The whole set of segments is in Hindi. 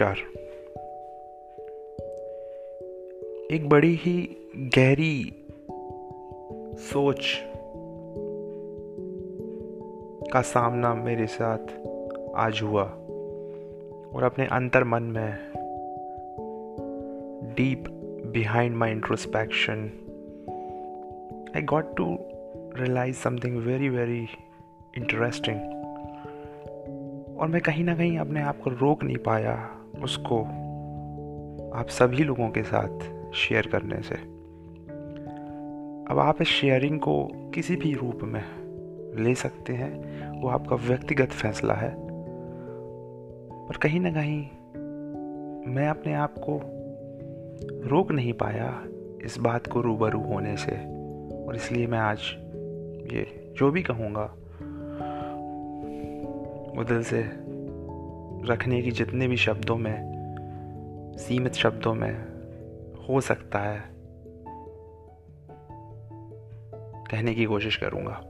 नमस्कार। एक बड़ी ही गहरी सोच का सामना मेरे साथ आज हुआ और अपने अंतर मन में deep behind my introspection I got to realize something very very interesting और मैं कहीं ना कहीं अपने आप को रोक नहीं पाया। उसको आप सभी लोगों के साथ शेयर करने से। अब आप इस शेयरिंग को किसी भी रूप में ले सकते हैं, वो आपका व्यक्तिगत फैसला है। पर कहीं ना कहीं मैं अपने आप को रोक नहीं पाया इस बात को रूबरू होने से, और इसलिए मैं आज ये जो भी कहूँगा, वो दिल से रखने की जितने भी शब्दों में, सीमित शब्दों में हो सकता है, कहने की कोशिश करूँगा।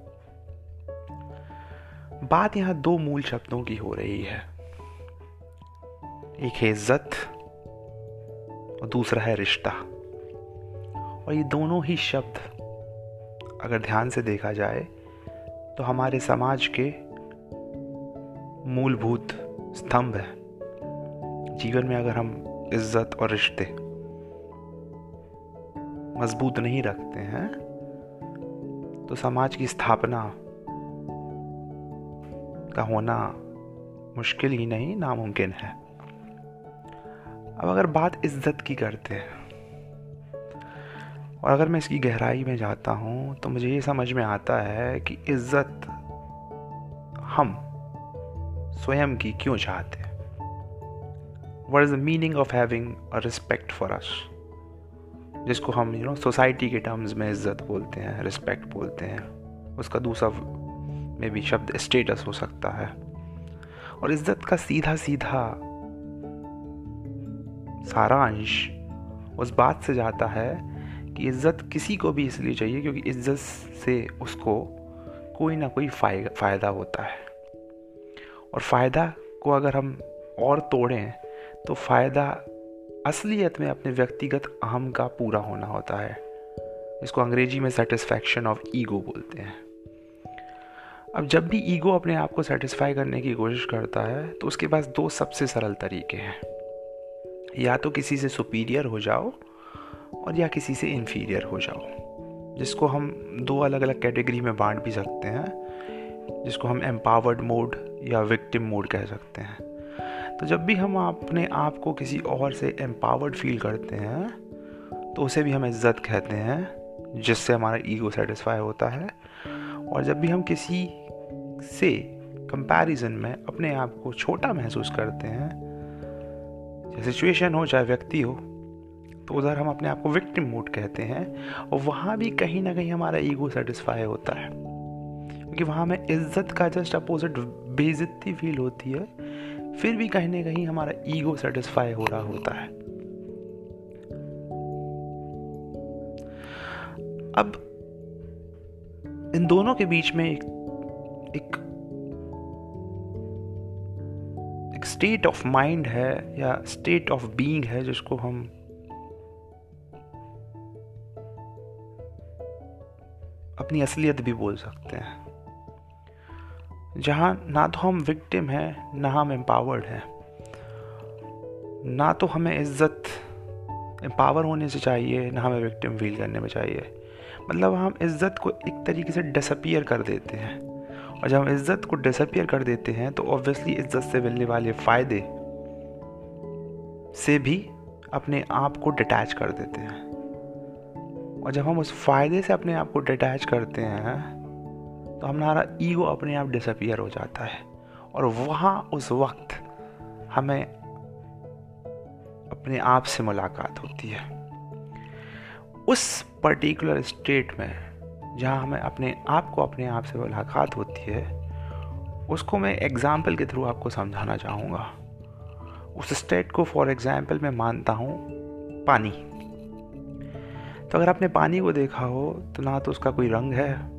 बात यहाँ दो मूल शब्दों की हो रही है। एक है इज़्ज़त और दूसरा है रिश्ता। और ये दोनों ही शब्द अगर ध्यान से देखा जाए तो हमारे समाज के मूलभूत स्तंभ है। जीवन में अगर हम इज़्ज़त और रिश्ते मज़बूत नहीं रखते हैं तो समाज की स्थापना का होना मुश्किल ही नहीं, नामुमकिन है। अब अगर बात इज़्ज़त की करते हैं, और अगर मैं इसकी गहराई में जाता हूँ तो मुझे ये समझ में आता है कि इज़्ज़त हम स्वयं की क्यों चाहते हैं? What is the meaning of having a respect for us जिसको हम यू नो सोसाइटी के टर्म्स में इज़्ज़त बोलते हैं रिस्पेक्ट बोलते हैं, उसका दूसरा में भी शब्द स्टेटस हो सकता है। और इज़्ज़त का सीधा सीधा सारा अंश उस बात से जाता है कि इज़्ज़त किसी को भी इसलिए चाहिए क्योंकि इज़्ज़त से उसको कोई ना कोई फ़ायदा होता है। और फ़ायदा को अगर हम और तोड़ें तो फ़ायदा असलियत में अपने व्यक्तिगत अहम का पूरा होना होता है। इसको अंग्रेज़ी में सेटिस्फैक्शन ऑफ़ ईगो बोलते हैं। अब जब भी ईगो अपने आप को सेटिस्फाई करने की कोशिश करता है तो उसके पास दो सबसे सरल तरीके हैं। या तो किसी से सुपीरियर हो जाओ और या किसी से इन्फीरियर हो जाओ, जिसको हम दो अलग अलग कैटेगरी में बांट भी सकते हैं, जिसको हम एम्पावर्ड मोड या विक्टिम मोड कह सकते हैं। तो जब भी हम अपने आप को किसी और से एम्पावर्ड फील करते हैं तो उसे भी हम इज़्ज़त कहते हैं, जिससे हमारा ईगो सेटिस्फाई होता है। और जब भी हम किसी से कंपैरिजन में अपने आप को छोटा महसूस करते हैं चाहे सिचुएशन हो, चाहे व्यक्ति हो तो उधर हम अपने आप को विक्टिम मोड कहते हैं, और वहाँ भी कहीं ना कहीं हमारा ईगो सेटिस्फाई होता है। क्योंकि वहाँ हमें इज़्ज़त का जस्ट अपोजिट बेइज्जती फील होती है, फिर भी कहीं ना कहीं हमारा ईगो सेटिस्फाई हो रहा होता है। अब इन दोनों के बीच में एक एक स्टेट ऑफ़ माइंड है या स्टेट ऑफ़ बीइंग है जिसको हम अपनी असलियत भी बोल सकते हैं। जहाँ ना तो हम विक्टिम हैं, ना हम एम्पावर्ड हैं। ना तो हमें इज़्ज़त एम्पावर होने से चाहिए, ना हमें विक्टिम फील करने में चाहिए। मतलब हम इज़्ज़त को एक तरीके से डिसअपियर कर देते हैं। और जब हम इज़्ज़त को डिसअपियर कर देते हैं तो ऑब्वियसली इज़्ज़त से मिलने वाले फ़ायदे से भी अपने आप को डिटैच कर देते हैं। और जब हम उस फ़ायदे से अपने आप को डिटैच करते हैं तो हमारा ईगो अपने आप डिसअपियर हो जाता है। और वहाँ उस वक्त हमें अपने आप से मुलाकात होती है। उस पर्टिकुलर स्टेट में जहाँ हमें अपने आप को अपने आप से मुलाकात होती है, उसको मैं एग्ज़ाम्पल के थ्रू आपको समझाना चाहूँगा। उस स्टेट को फॉर एग्ज़ाम्पल मैं मानता हूँ, पानी। तो अगर आपने पानी को देखा हो तो ना तो उसका कोई रंग है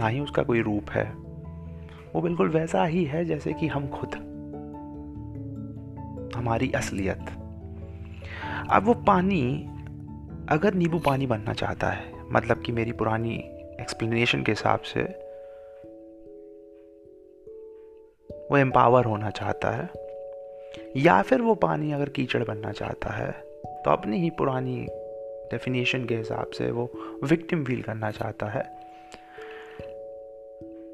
ना ही उसका कोई रूप है। वो बिल्कुल वैसा ही है जैसे कि हम खुद। हमारी असलियत। अब वो पानी, अगर नींबू पानी बनना चाहता है मतलब कि मेरी पुरानी एक्सप्लेनेशन के हिसाब से, वो एम्पावर होना चाहता है, या फिर वो पानी अगर कीचड़ बनना चाहता है तो अपनी ही पुरानी डेफिनेशन के हिसाब से वो विक्टिम फील करना चाहता है।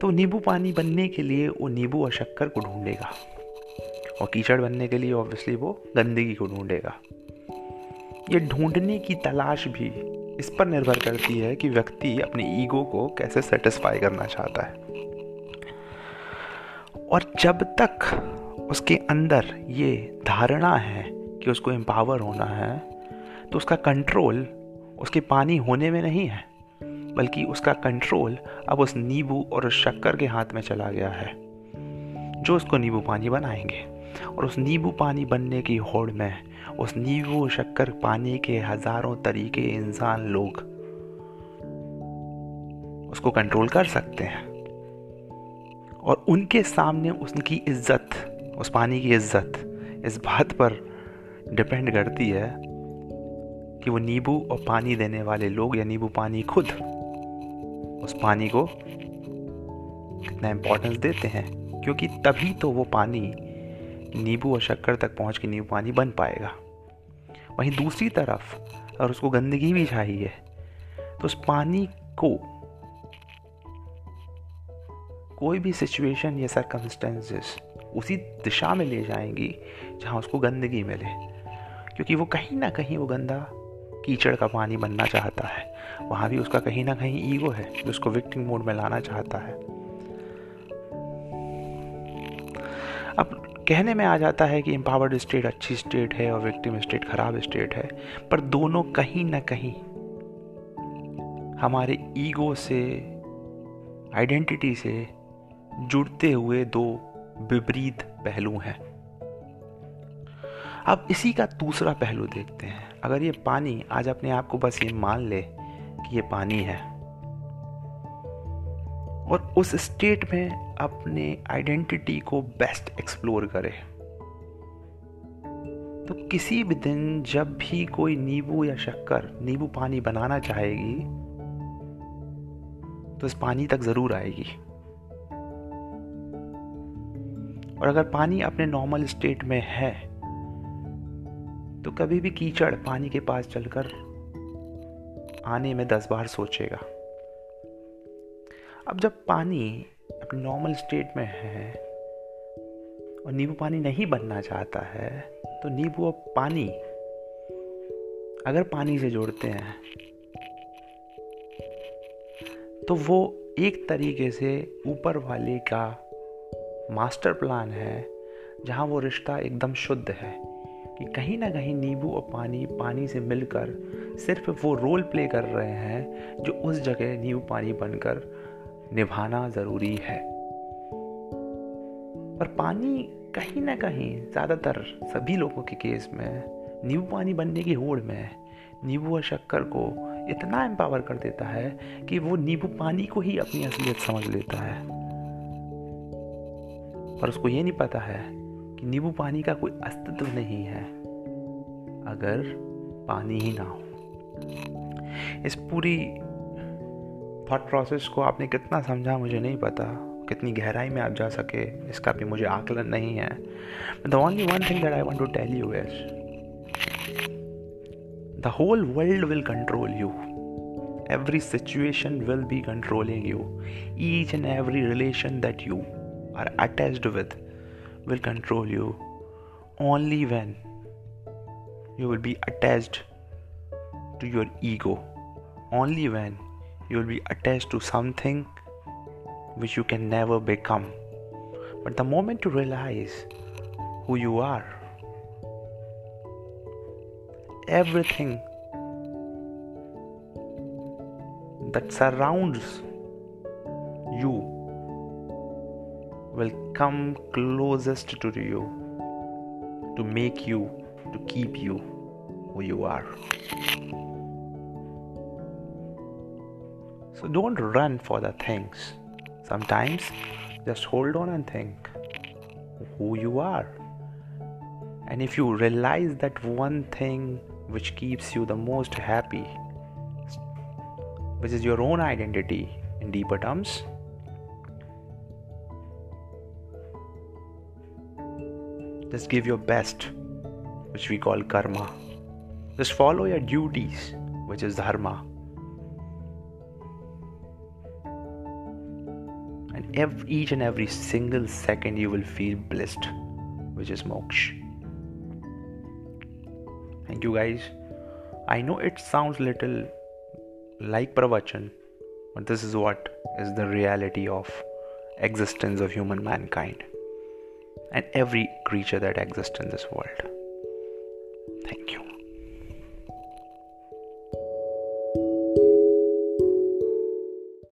तो नींबू पानी बनने के लिए वो नींबू और शक्कर को ढूंढेगा। और कीचड़ बनने के लिए ऑब्वियसली वो गंदगी को ढूंढेगा। ये ढूँढने की तलाश भी इस पर निर्भर करती है कि व्यक्ति अपने ईगो को कैसे सेटिस्फाई करना चाहता है। और जब तक उसके अंदर ये धारणा है कि उसको एम्पावर होना है तो उसका कंट्रोल उसके पानी होने में नहीं है। बल्कि उसका कंट्रोल अब उस नींबू और उस शक्कर के हाथ में चला गया है, जो उसको नींबू पानी बनाएँगे। और उस नींबू पानी बनने की होड़ में, उस नींबू शक्कर पानी के हज़ारों तरीके इंसान लोग उसको कंट्रोल कर सकते हैं। और उनके सामने उसकी इज़्ज़त, उस पानी की इज़्ज़त इस बात पर डिपेंड करती है कि वो नींबू और पानी देने वाले लोग या नींबू पानी खुद उस पानी को कितना इम्पोर्टेंस देते हैं, क्योंकि तभी तो वो पानी नींबू और शक्कर तक पहुँच के नींबू पानी बन पाएगा। वहीं दूसरी तरफ़, अगर उसको गंदगी भी चाहिए तो उस पानी को कोई भी सिचुएशन या सरकमस्टेंसेस उसी दिशा में ले जाएँगी जहाँ उसको गंदगी मिले, क्योंकि वो कहीं ना कहीं वो गंदा कीचड़ का पानी बनना चाहता है। वहाँ भी उसका कहीं ना कहीं ईगो है, जो उसको विक्टिंग मोड में लाना चाहता है। अब कहने में आ जाता है कि एम्पावर्ड स्टेट अच्छी स्टेट है और विक्टिम स्टेट खराब स्टेट है, पर दोनों कहीं ना कहीं हमारे ईगो से आइडेंटिटी से जुड़ते हुए दो विपरीत पहलू हैं। अब इसी का दूसरा पहलू देखते हैं। अगर ये पानी आज अपने आप को बस ये मान ले कि ये पानी है, और उस स्टेट में अपने आइडेंटिटी को बेस्ट एक्सप्लोर करे तो किसी भी दिन जब भी कोई नींबू या शक्कर, नींबू पानी बनाना चाहेगी तो इस पानी तक ज़रूर आएगी। और अगर पानी अपने नॉर्मल स्टेट में है तो कभी भी कीचड़ पानी के पास चलकर आने में दस बार सोचेगा। अब जब पानी अपने नॉर्मल स्टेट में है और नींबू पानी नहीं बनना चाहता है तो नींबू और पानी अगर पानी से जोड़ते हैं तो वो एक तरीके से ऊपर वाले का मास्टर प्लान है, जहाँ वो रिश्ता एकदम शुद्ध है। कि कहीं ना कहीं नींबू और पानी पानी से मिलकर सिर्फ़ वो रोल प्ले कर रहे हैं जो उस जगह नींबू पानी बनकर निभाना ज़रूरी है। पर पानी कहीं ना कहीं ज़्यादातर सभी लोगों के केस में, नींबू पानी बनने की होड़ में, नींबू और शक्कर को इतना एम्पावर कर देता है कि वो नींबू पानी को ही अपनी असलियत समझ लेता है। और उसको ये नहीं पता है कि नींबू पानी का कोई अस्तित्व नहीं है, अगर पानी ही ना हो। इस पूरी थॉट प्रोसेस को आपने कितना समझा मुझे नहीं पता, कितनी गहराई में आप जा सके, इसका भी मुझे आकलन नहीं है। The only one thing that I want to tell you is the whole world will control you every situation will be controlling you. Each and every relation that you are attached with will control you only when you will be attached to your ego only when you will be attached to something which you can never become. But the moment you realize who you are, everything that surrounds you will come closest to you to make you, to keep you who you are. So don't run for the things. Sometimes just hold on and think who you are. And if you realize that one thing which keeps you the most happy, which is your own identity in deeper terms, just give your best, which we call karma. Just follow your duties, which is dharma. And every, each and every single second you will feel blissed, which is moksha. Thank you guys. I know it sounds little like pravachan, but this is what is the reality of existence of human mankind and every creature that exists in this world. Thank you.